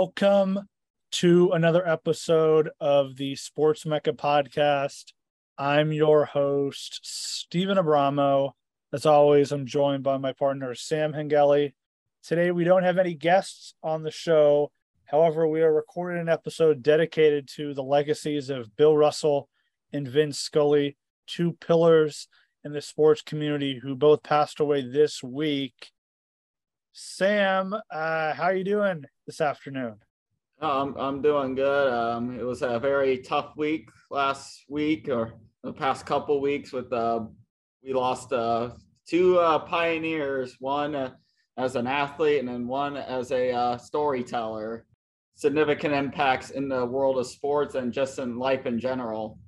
Welcome to another episode of the Sports Mecca podcast. I'm your host, Steven Abramo. As always, I'm joined by my partner, Sam Hengeli. Today, we don't have any guests on the show. However, we are recording an episode dedicated to the legacies of Bill Russell and Vin Scully, two pillars in the sports community who both passed away this week. Sam, uh, how are you doing this afternoon? Oh, I'm I'm doing good. Um, it was a very tough week last week or the past couple weeks with uh, we lost uh, two uh, pioneers, one uh, as an athlete and then one as a uh, storyteller. Significant impacts in the world of sports and just in life in general.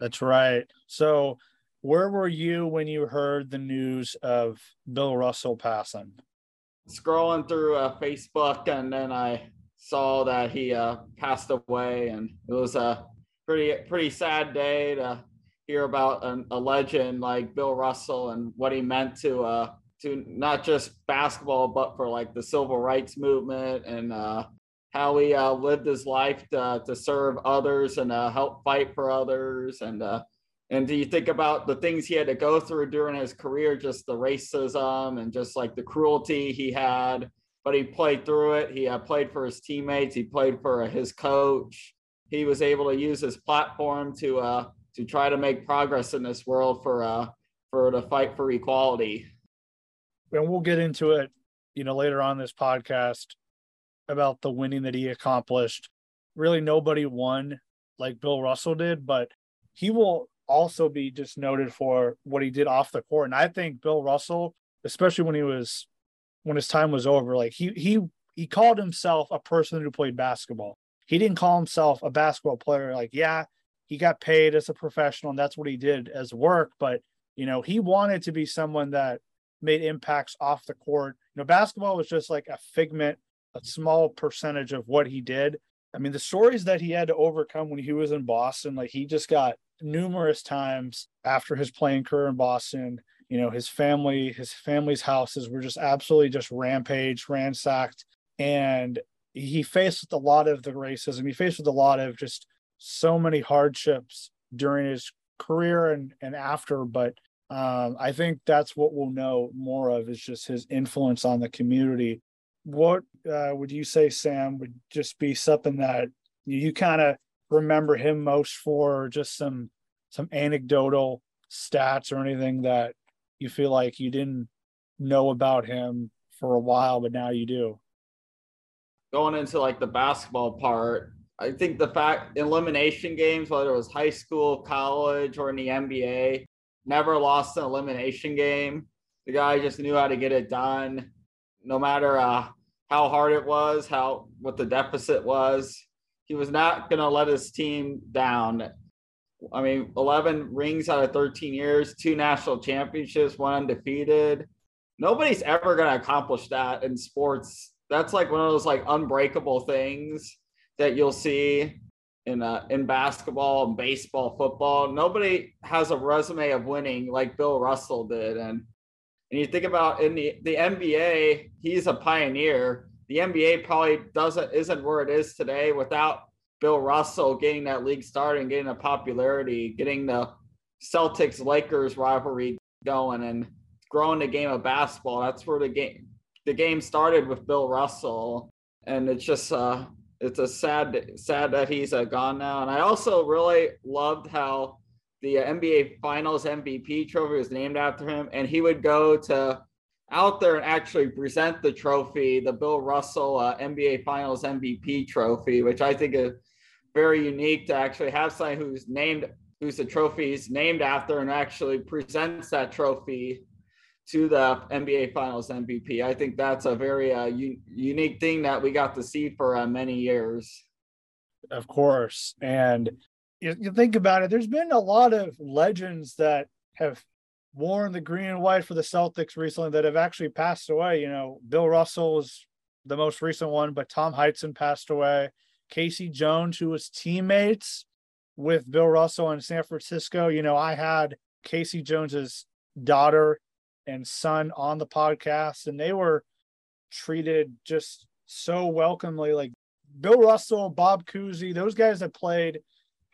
That's right. So, where were you when you heard the news of Bill Russell passing? Scrolling through uh, Facebook, and then I saw that he uh, passed away, and it was a pretty pretty sad day to hear about an, a legend like Bill Russell and what he meant to uh, to not just basketball, but for like the civil rights movement and uh, how he uh, lived his life to, to serve others and uh, help fight for others and uh, and do you think about the things he had to go through during his career, just the racism and just like the cruelty he had? But he played through it. He uh, played for his teammates. He played for his coach. He was able to use his platform to uh, to try to make progress in this world for uh, for the fight for equality. And we'll get into it, you know, later on this podcast about the winning that he accomplished. Really, nobody won like Bill Russell did, but he will also be just noted for what he did off the court. And I think Bill Russell, especially when he was when his time was over, like he he he called himself a person who played basketball. He didn't call himself a basketball player. Like, yeah, he got paid as a professional, and that's what he did as work. But you know, he wanted to be someone that made impacts off the court. You know, basketball was just like a figment, a small percentage of what he did. I mean, the stories that he had to overcome when he was in Boston, like he just got numerous times after his playing career in Boston. You know, his family, his family's houses were just absolutely just rampaged, ransacked. And he faced a lot of the racism. He faced with a lot of just so many hardships during his career and, and after. But um, I think that's what we'll know more of is just his influence on the community. What uh, would you say, Sam, would just be something that you kind of remember him most for just some some anecdotal stats or anything that you feel like you didn't know about him for a while but now you do? Going into like the basketball part i think the fact elimination games whether it was high school college or in the nba never lost an elimination game. The guy just knew how to get it done no matter uh, how hard it was how what the deficit was he was not going to let his team down. I mean, 11 rings out of 13 years, two national championships, one undefeated. Nobody's ever going to accomplish that in sports. That's like one of those like unbreakable things that you'll see in uh, in basketball and baseball, football. Nobody has a resume of winning like Bill Russell did, and and you think about in the the NBA, he's a pioneer the NBA probably doesn't isn't where it is today without Bill Russell getting that league started and getting the popularity, getting the Celtics Lakers rivalry going and growing the game of basketball. That's where the game the game started with Bill Russell. And it's just uh it's a sad sad that he's uh, gone now. And I also really loved how the NBA Finals MVP trophy was named after him, and he would go to out there and actually present the trophy, the Bill Russell uh, NBA Finals MVP trophy, which I think is very unique to actually have someone who's named, who's the trophy's named after, and actually presents that trophy to the NBA Finals MVP. I think that's a very uh, u- unique thing that we got to see for uh, many years. Of course, and you, you think about it, there's been a lot of legends that have worn the green and white for the Celtics recently that have actually passed away. You know, Bill Russell is the most recent one, but Tom Heinsohn passed away. K.C. Jones, who was teammates with Bill Russell in San Francisco. You know, I had K.C. Jones's daughter and son on the podcast, and they were treated just so welcomely. Like Bill Russell, Bob Cousy, those guys that played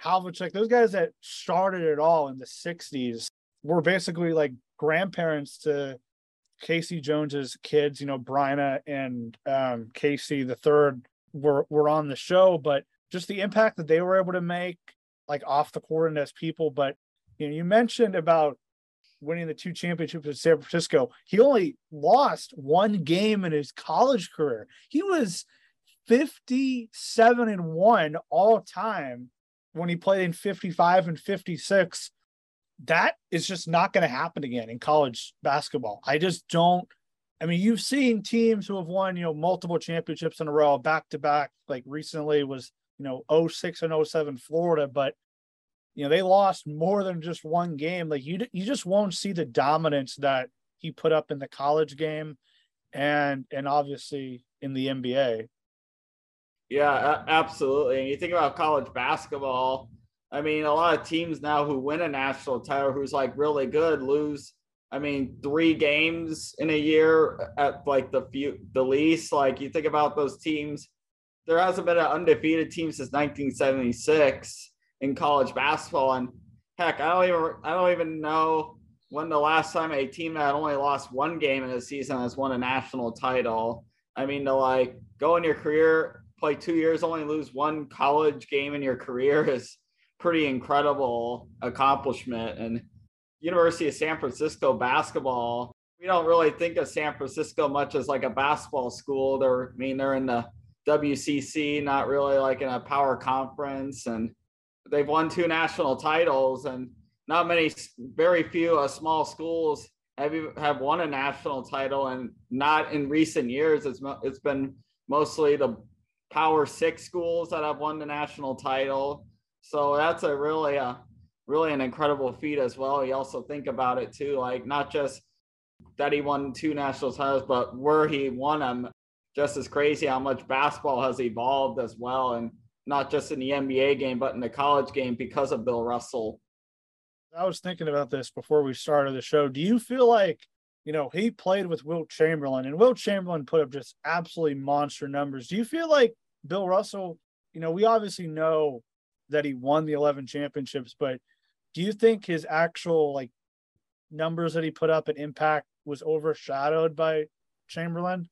Havlicek, those guys that started it all in the 60s were basically like grandparents to K.C. Jones's kids, you know, Bryna and um, Casey the third were were on the show, but just the impact that they were able to make, like off the court and as people. But you know, you mentioned about winning the two championships in San Francisco. He only lost one game in his college career. He was 57 and 1 all time when he played in 55 and 56 that is just not going to happen again in college basketball. I just don't. I mean, you've seen teams who have won, you know, multiple championships in a row, back to back. Like recently was, you know, 06 and 07 Florida, but you know they lost more than just one game. Like you, you just won't see the dominance that he put up in the college game, and and obviously in the NBA. Yeah, absolutely. And you think about college basketball I mean, a lot of teams now who win a national title who's like really good lose. I mean, three games in a year at like the few the least. Like you think about those teams, there hasn't been an undefeated team since 1976 in college basketball. And heck, I don't even I don't even know when the last time a team that only lost one game in a season has won a national title. I mean, to like go in your career, play two years, only lose one college game in your career is pretty incredible accomplishment. And University of San Francisco basketball, we don't really think of San Francisco much as like a basketball school. They're, I mean, they're in the WCC, not really like in a power conference. And they've won two national titles, and not many, very few uh, small schools have have won a national title, and not in recent years. It's it's been mostly the Power Six schools that have won the national title. So that's a really, uh, really an incredible feat as well. You also think about it too, like not just that he won two national titles, but where he won them, just as crazy how much basketball has evolved as well, and not just in the NBA game, but in the college game because of Bill Russell. I was thinking about this before we started the show. Do you feel like, you know, he played with Wilt Chamberlain and Wilt Chamberlain put up just absolutely monster numbers. Do you feel like Bill Russell, you know, we obviously know that he won the 11 championships, but do you think his actual like numbers that he put up at impact was overshadowed by Chamberlain?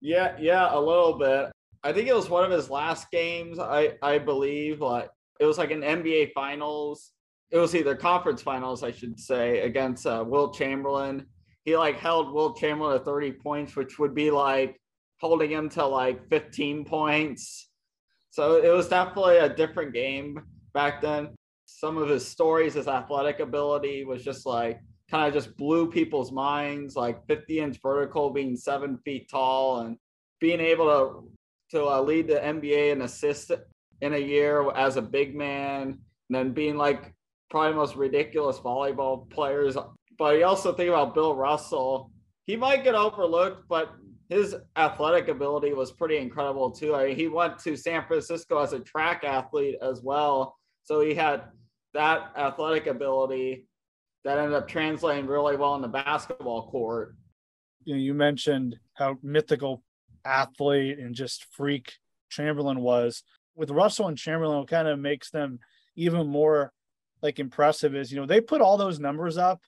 Yeah, yeah, a little bit. I think it was one of his last games, I I believe. Like it was like an NBA finals. It was either conference finals, I should say, against uh, Wilt Chamberlain. He like held Wilt Chamberlain to 30 points, which would be like holding him to like 15 points so it was definitely a different game back then. Some of his stories, his athletic ability was just like kind of just blew people's minds, like 50 inch vertical, being seven feet tall, and being able to to uh, lead the NBA and assist in a year as a big man, and then being like probably the most ridiculous volleyball players. But you also think about Bill Russell. He might get overlooked, but his athletic ability was pretty incredible too. I mean, he went to San Francisco as a track athlete as well, so he had that athletic ability that ended up translating really well in the basketball court. You know, you mentioned how mythical athlete and just freak Chamberlain was. With Russell and Chamberlain, what kind of makes them even more like impressive is you know they put all those numbers up,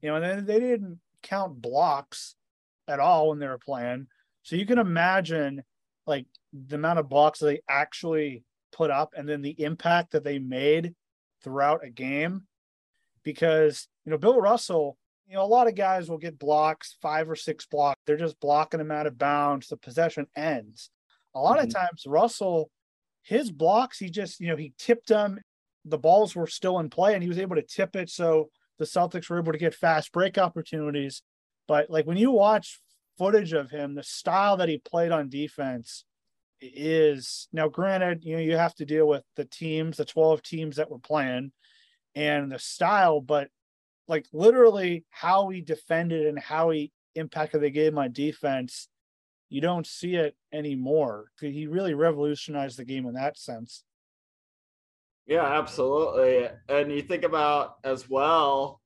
you know, and then they didn't count blocks at all when they were playing. So you can imagine like the amount of blocks they actually put up and then the impact that they made throughout a game. Because, you know, Bill Russell, you know, a lot of guys will get blocks, five or six blocks. They're just blocking them out of bounds. The possession ends. A lot mm-hmm. of times, Russell, his blocks, he just, you know, he tipped them. The balls were still in play and he was able to tip it. So the Celtics were able to get fast break opportunities. But like when you watch footage of him, the style that he played on defense is now granted, you know, you have to deal with the teams, the 12 teams that were playing and the style, but like literally how he defended and how he impacted the game on defense, you don't see it anymore. He really revolutionized the game in that sense. Yeah, absolutely. And you think about as well,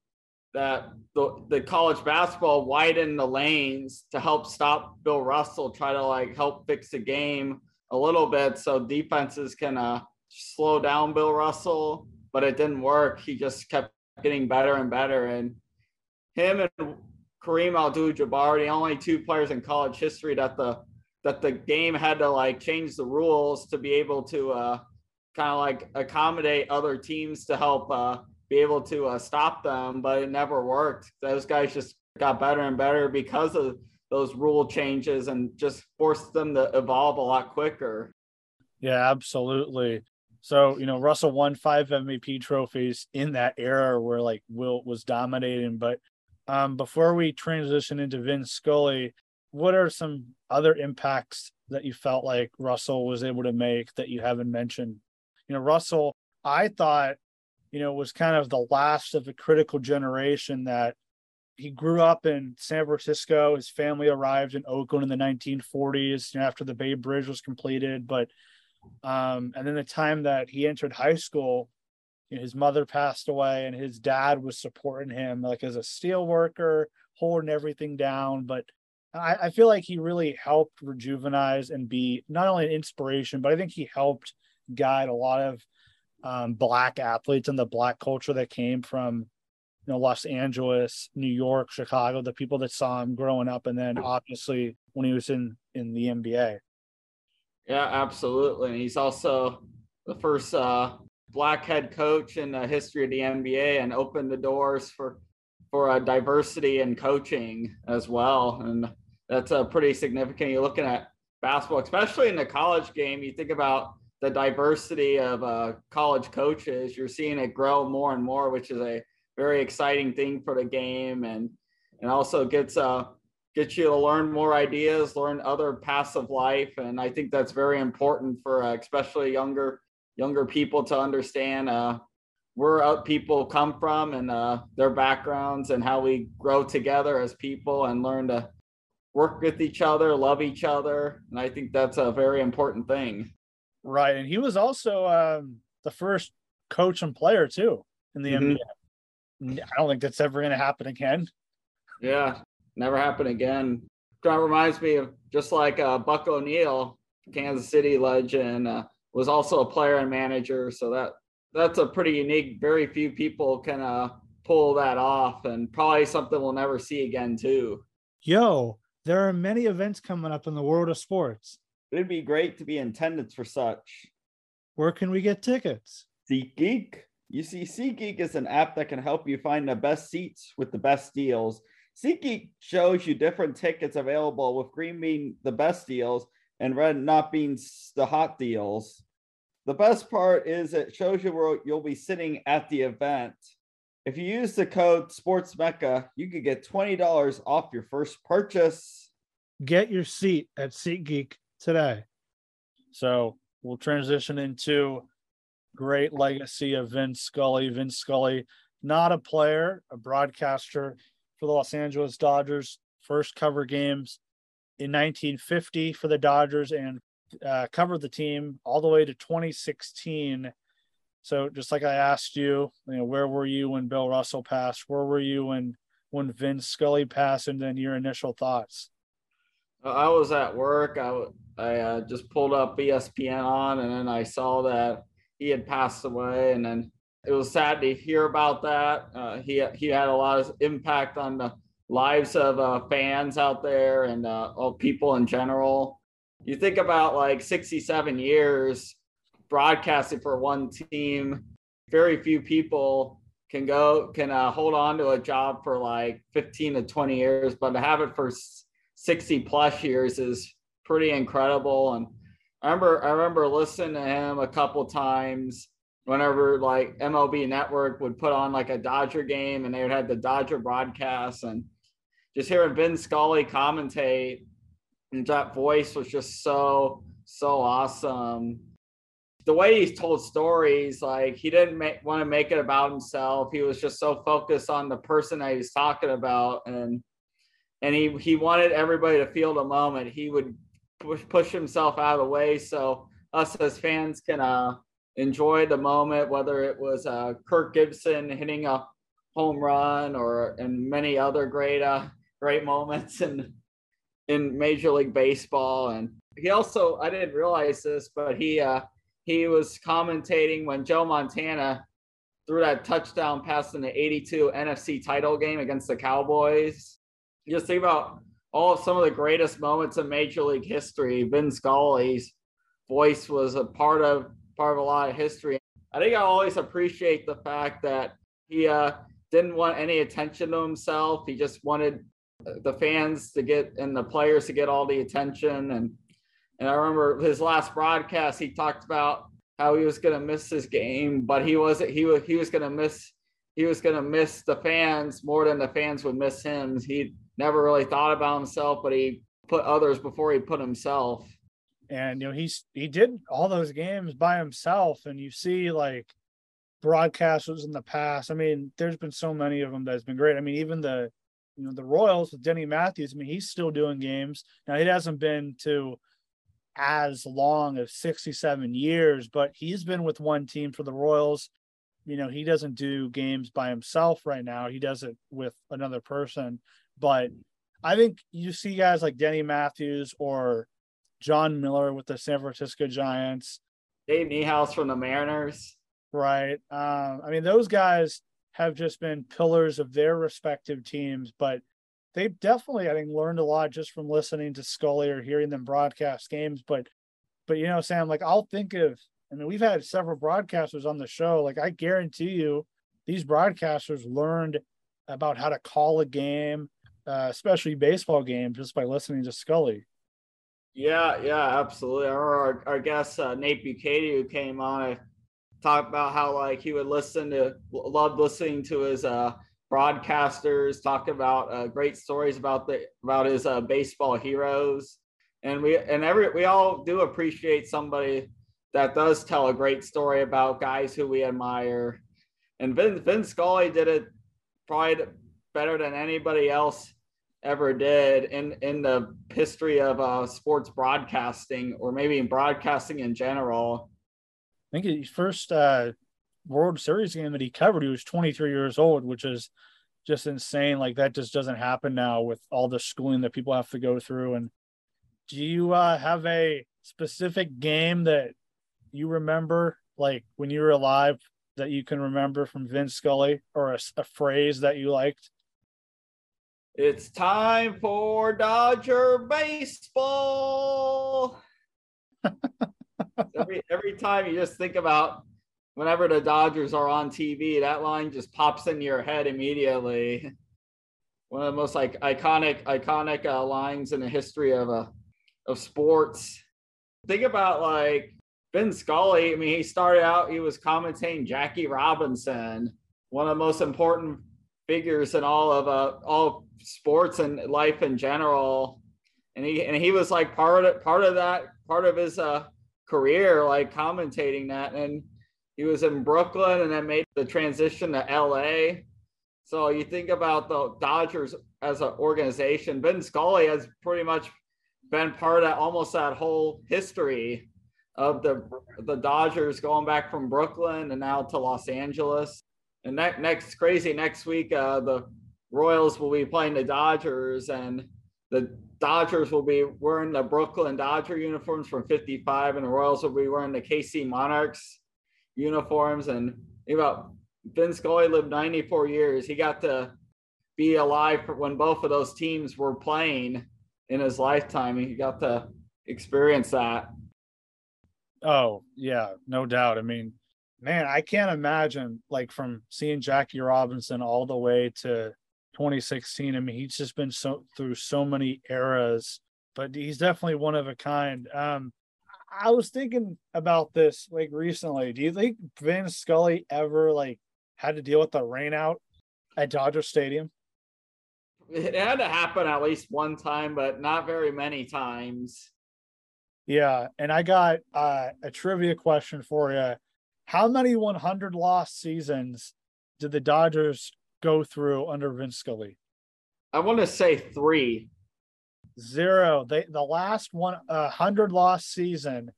that the, the college basketball widened the lanes to help stop Bill Russell try to like help fix the game a little bit so defenses can uh, slow down Bill Russell, but it didn't work. He just kept getting better and better. And him and Kareem Abdul-Jabbar, the only two players in college history that the that the game had to like change the rules to be able to uh, kind of like accommodate other teams to help uh, be able to uh, stop them, but it never worked. Those guys just got better and better because of those rule changes and just forced them to evolve a lot quicker. Yeah, absolutely. So, you know, Russell won five MVP trophies in that era where like Wilt was dominating. But um, before we transition into Vin Scully, what are some other impacts that you felt like Russell was able to make that you haven't mentioned? You know, Russell, I thought, you know, was kind of the last of the critical generation that he grew up in San Francisco. His family arrived in Oakland in the 1940s you know, after the Bay Bridge was completed. But, um, and then the time that he entered high school, you know, his mother passed away and his dad was supporting him like as a steel worker, holding everything down. But I, I feel like he really helped rejuvenize and be not only an inspiration, but I think he helped guide a lot of um, black athletes and the black culture that came from you know Los Angeles, New York, Chicago, the people that saw him growing up, and then obviously when he was in in the NBA. Yeah, absolutely. And he's also the first uh, black head coach in the history of the NBA, and opened the doors for for a diversity in coaching as well. And that's a pretty significant. You're looking at basketball, especially in the college game. You think about the diversity of uh, college coaches. You're seeing it grow more and more, which is a very exciting thing for the game, and and also gets uh gets you to learn more ideas, learn other paths of life, and I think that's very important for uh, especially younger younger people to understand uh, where people come from and uh, their backgrounds and how we grow together as people and learn to work with each other, love each other. And I think that's a very important thing. Right. And he was also um, the first coach and player, too, in the mm-hmm. NBA. I don't think that's ever going to happen again. Yeah, never happen again. That reminds me of just like uh, Buck O'Neil, Kansas City legend, uh, was also a player and manager. So that that's a pretty unique. Very few people can uh, pull that off, and probably something we'll never see again too. Yo, there are many events coming up in the world of sports. It'd be great to be in attendance for such. Where can we get tickets? SeatGeek. You see, SeatGeek is an app that can help you find the best seats with the best deals. SeatGeek shows you different tickets available, with green being the best deals and red not being the hot deals. The best part is it shows you where you'll be sitting at the event. If you use the code SportsMecca, you could get $20 off your first purchase. Get your seat at SeatGeek today. So we'll transition into great legacy of Vin Scully. Vin Scully, not a player, a broadcaster for the Los Angeles Dodgers, first cover games in 1950 for the Dodgers and uh, covered the team all the way to 2016 so just like I asked you, you know, where were you when Bill Russell passed? Where were you when when Vin Scully passed? And then your initial thoughts. I was at work. I I uh, just pulled up ESPN on, and then I saw that he had passed away, and then it was sad to hear about that. Uh, he he had a lot of impact on the lives of uh, fans out there and uh, all people in general. You think about like 67 years broadcasting for one team. Very few people can go can uh, hold on to a job for like 15 to 20 years, but to have it for 60 plus years is pretty incredible. And I remember I remember listening to him a couple times whenever like MLB Network would put on like a Dodger game and they would have the Dodger broadcast and just hearing Vin Scully commentate and that voice was just so so awesome the way he told stories, like he didn't make, want to make it about himself. He was just so focused on the person that he's talking about, and and he he wanted everybody to feel the moment. He would push push himself out of the way so us as fans can uh, enjoy the moment, whether it was uh, Kirk Gibson hitting a home run or and many other great uh, great moments in in Major League Baseball and he also I didn't realize this, but he uh he was commentating when Joe Montana threw that touchdown pass in the 82 NFC title game against the Cowboys. Just think about all of some of the greatest moments in Major League history. Vin Scully's voice was a part of part of a lot of history. I think I always appreciate the fact that he uh, didn't want any attention to himself. He just wanted the fans to get and the players to get all the attention. And and I remember his last broadcast, he talked about how he was going to miss his game, but he wasn't. He was he was going to miss he was going to miss the fans more than the fans would miss him. He never really thought about himself, but he put others before he put himself. And you know he's he did all those games by himself, and you see like broadcasters in the past. I mean, there's been so many of them that's been great. I mean, even the you know the Royals with Denny Matthews. I mean, he's still doing games now. He hasn't been to as long as 67 years, but he's been with one team for the Royals. You know, he doesn't do games by himself right now. He does it with another person. But I think you see guys like Denny Matthews or Jon Miller with the San Francisco Giants. Dave Niehaus from the Mariners. Right. Um, I mean, those guys have just been pillars of their respective teams, but they've definitely, I think, learned a lot just from listening to Scully or hearing them broadcast games. But, but you know, Sam, like I'll think of, I mean, we've had several broadcasters on the show. Like I guarantee you, these broadcasters learned about how to call a game, uh, especially baseball games, just by listening to Scully. Yeah, yeah, absolutely. Our, our guest uh, Nate Bukaty, who came on, I talked about how like he would listen to, loved listening to his uh, broadcasters talk about uh, great stories about the about his uh, baseball heroes, and we and every we all do appreciate somebody that does tell a great story about guys who we admire. And Vin, Vin Scully did it probably better than anybody else ever did in in the history of uh, sports broadcasting or maybe in broadcasting in general. I think his first uh, World Series game that he covered, he was 23 years old, which is just insane. Like that just doesn't happen now with all the schooling that people have to go through. And do you uh, have a specific game that you remember, like when you were alive, that you can remember from Vin Scully, or a, a phrase that you liked? It's time for Dodger baseball. every every time you just think about whenever the Dodgers are on TV, that line just pops in your head immediately. One of the most like iconic iconic uh, lines in the history of uh, of sports. Think about like Vin Scully. I mean, he started out he was commentating Jackie Robinson, one of the most important figures in all of uh, all sports and life in general. And he and he was like part of part of that part of his uh, career, like commentating that. And he was in Brooklyn and then made the transition to LA. So you think about the Dodgers as an organization. Vin Scully has pretty much been part of almost that whole history of the the Dodgers going back from Brooklyn and now to Los Angeles. And that next crazy next week, uh, the Royals will be playing the Dodgers, and the Dodgers will be wearing the Brooklyn Dodger uniforms from 55, and the Royals will be wearing the KC Monarchs uniforms. And think about Vin Scully lived 94 years. He got to be alive when both of those teams were playing in his lifetime. He got to experience that. Oh, yeah, no doubt. I mean, man, I can't imagine like from seeing Jackie Robinson all the way to 2016. I mean, he's just been so through so many eras, but he's definitely one of a kind. Um, I was thinking about this like recently. Do you think Vin Scully ever like had to deal with the rainout at Dodger Stadium? It had to happen at least one time, but not very many times. Yeah, and I got uh, a trivia question for you. How many 100 lost seasons did the Dodgers go through under Vin Scully? I want to say three. Zero. They the last one uh, hundred lost season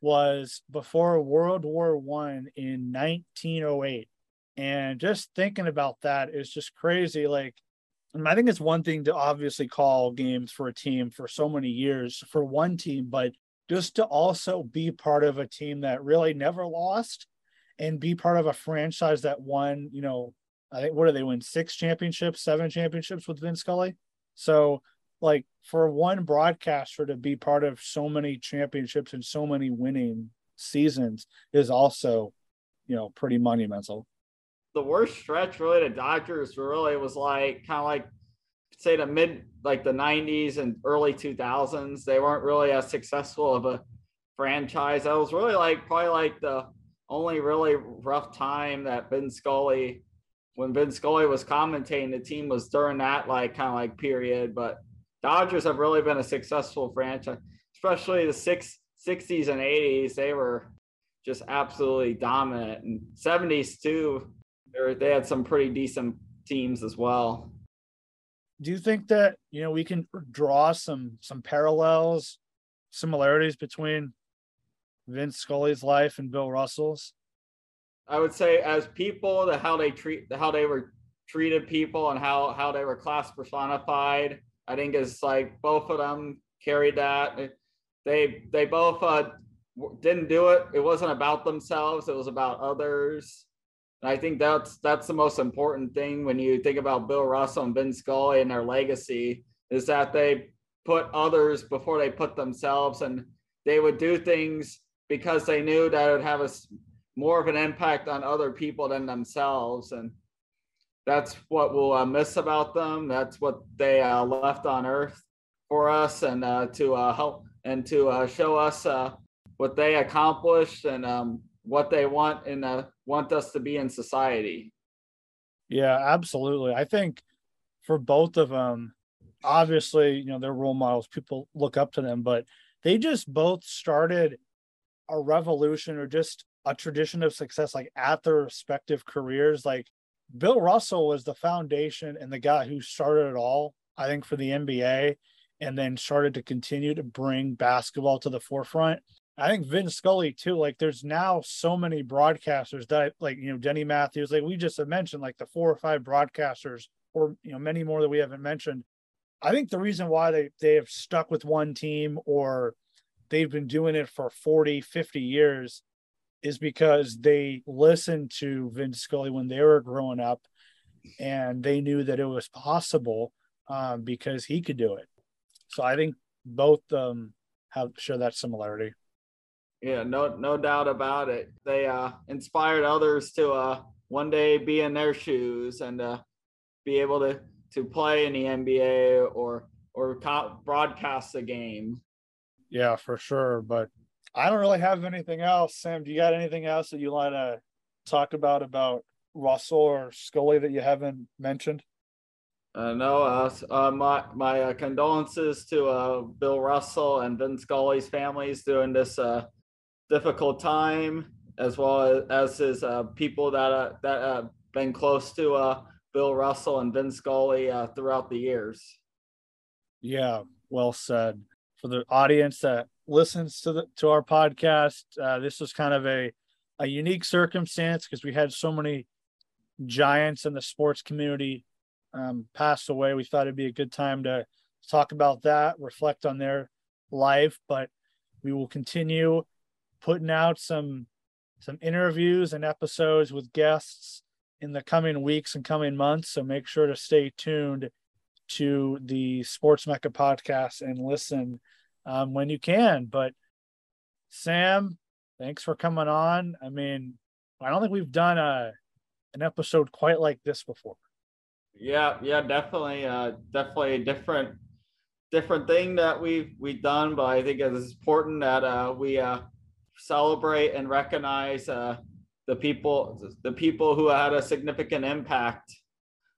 was before World War One in 1908. And just thinking about that is just crazy. Like I think it's one thing to obviously call games for a team for so many years for one team, but just to also be part of a team that really never lost and be part of a franchise that won, you know, I think what do they win? Six championships, seven championships with Vin Scully. So like for one broadcaster to be part of so many championships and so many winning seasons is also, you know, pretty monumental. The worst stretch really to Dodgers really was like kind of like say the mid like the 90s and early 2000s. They weren't really as successful of a franchise. That was really like probably like the only really rough time that Vin Scully when Vin Scully was commentating, the team was during that like kind of like period. But Dodgers have really been a successful franchise, especially the six, 60s and 80s. They were just absolutely dominant. And 70s too, they, they had some pretty decent teams as well. Do you think that you know we can draw some some parallels, similarities between Vin Scully's life and Bill Russell's? I would say as people, the how they treat, how they were treated people, and how how they were class personified I think it's like both of them carried that. They they both uh, didn't do it. It wasn't about themselves. It was about others. And I think that's that's the most important thing when you think about Bill Russell and Vin Scully and their legacy is that they put others before they put themselves, and they would do things because they knew that it would have a more of an impact on other people than themselves. And that's what we'll uh, miss about them. That's what they uh, left on Earth for us, and uh, to uh, help and to uh, show us uh, what they accomplished and um, what they want and want us to be in society. Yeah, absolutely. I think for both of them, obviously, you know, they're role models. People look up to them, but they just both started a revolution or just a tradition of success, like at their respective careers. Like Bill Russell was the foundation and the guy who started it all, I think, for the NBA, and then started to continue to bring basketball to the forefront. I think Vin Scully too. Like, there's now so many broadcasters that, like, you know, Denny Matthews, like we just have mentioned, like the four or five broadcasters, or you know, many more that we haven't mentioned. I think the reason why they they have stuck with one team or they've been doing it for 40, 50 years is because they listened to Vin Scully when they were growing up and they knew that it was possible um, because he could do it. So I think both um, have share that similarity. Yeah, no, no doubt about it. They uh, inspired others to uh, one day be in their shoes and uh, be able to to play in the NBA or or broadcast a game. Yeah, for sure. But I don't really have anything else. Sam, do you got anything else that you want to talk about about Russell or Scully that you haven't mentioned? Uh, no, uh, uh, my my uh, condolences to uh, Bill Russell and Vin Scully's families during this uh, difficult time, as well as, his uh, people that uh, that have been close to Bill Russell and Vin Scully throughout the years. Yeah, well said. For the audience that listens to the to our podcast. Uh, this was kind of a a unique circumstance because we had so many giants in the sports community um, pass away. We thought it'd be a good time to talk about that, reflect on their life, but we will continue putting out some some interviews and episodes with guests in the coming weeks and coming months. So make sure to stay tuned to the Sports Mecca podcast and listen um, when you can. But Sam, thanks for coming on. I mean, I don't think we've done a an episode quite like this before. Yeah, yeah, definitely, uh, definitely a different different thing that we've we've done, but I think it's important that uh, we uh, celebrate and recognize uh, the people the people who had a significant impact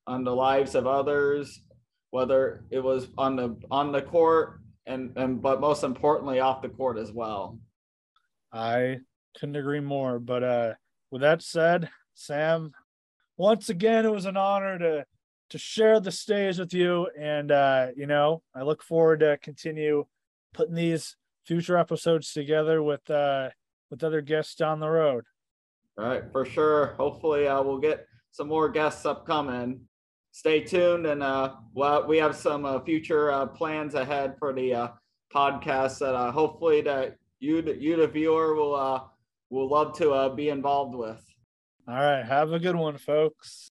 on the lives of others, whether it was on the on the court and and but most importantly off the court as well. I couldn't agree more. But uh, with that said, Sam, once again, it was an honor to to share the stage with you, and uh, you know, I look forward to continue putting these future episodes together with uh, with other guests down the road. All right, for sure. Hopefully, uh, we'll get some more guests upcoming. stay tuned, and uh, well, we have some uh, future uh, plans ahead for the uh, podcast that uh, hopefully that you, you the viewer, will uh, will love to uh, be involved with. All right, have a good one, folks.